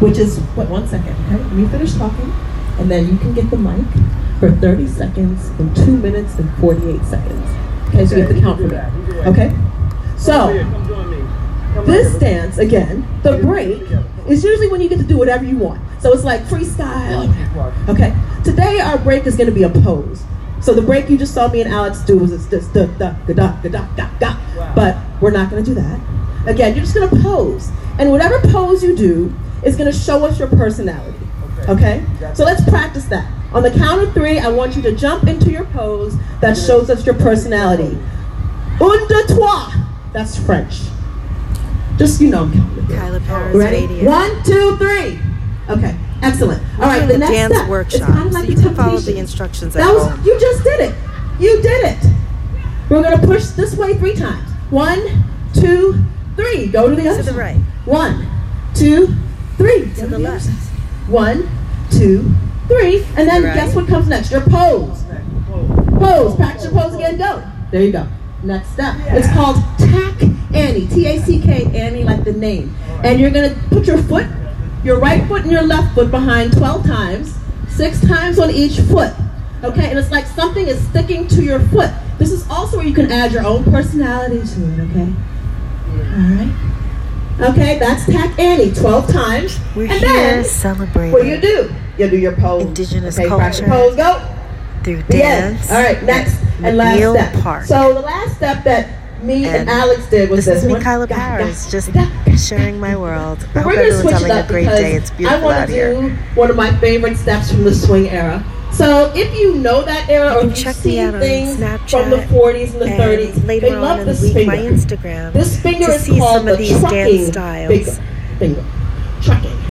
which is, wait one second, okay? Let me finish talking, and then you can get the mic for 30 seconds and 2 minutes and 48 seconds. Okay, so you have to count for that. Okay? So, this dance, again, the break, is usually when you get to do whatever you want. So it's like freestyle. Okay? Today, our break is going to be a pose. So the break you just saw me and Alex do was this da da da da da da da. But we're not going to do that. Again, you're just going to pose. And whatever pose you do is going to show us your personality. Okay? So let's practice that. On the count of three, I want you to jump into your pose that shows us your personality. Un, deux, trois. That's French. Just, you know, counting. Kaila Paris Ready? Radio. One, two, three. Okay, excellent. All right, doing the next dance step workshop, is kind of like so you the can follow the instructions at That was home. you just did it. You did it. We're gonna push this way three times. One, two, three. Go to the other To the right. One, two, three. To the left. One, two, three, and then right. guess what comes next? Your pose. Pose. Practice your pose again. Go. There you go. Next step. It's called Tack Annie. T A C K Annie, like the name. And you're gonna put your foot, your right foot and your left foot behind 12 times, six times on each foot. Okay, and it's like something is sticking to your foot. This is also where you can add your own personality to it. Okay. All right. Okay, that's Tack Annie 12 times. We're and here then, celebrating what do you do? You do your pose. Indigenous okay, culture. pose. Go. through Yes. dance. All right. Next and last step. Park. So the last step that me and, And Alex did was this this, is me, one. Kaila Ga, ga, Powerz, just sharing my world. I hope everyone's having a up great because day. It's I beautiful want to do one of my favorite steps from the swing era. So if you know that era or can you check see out things Snapchat from the 40s and the 30s, later they on love in this the week, finger. my Instagram This finger to is see called some of the these dance styles. finger. finger.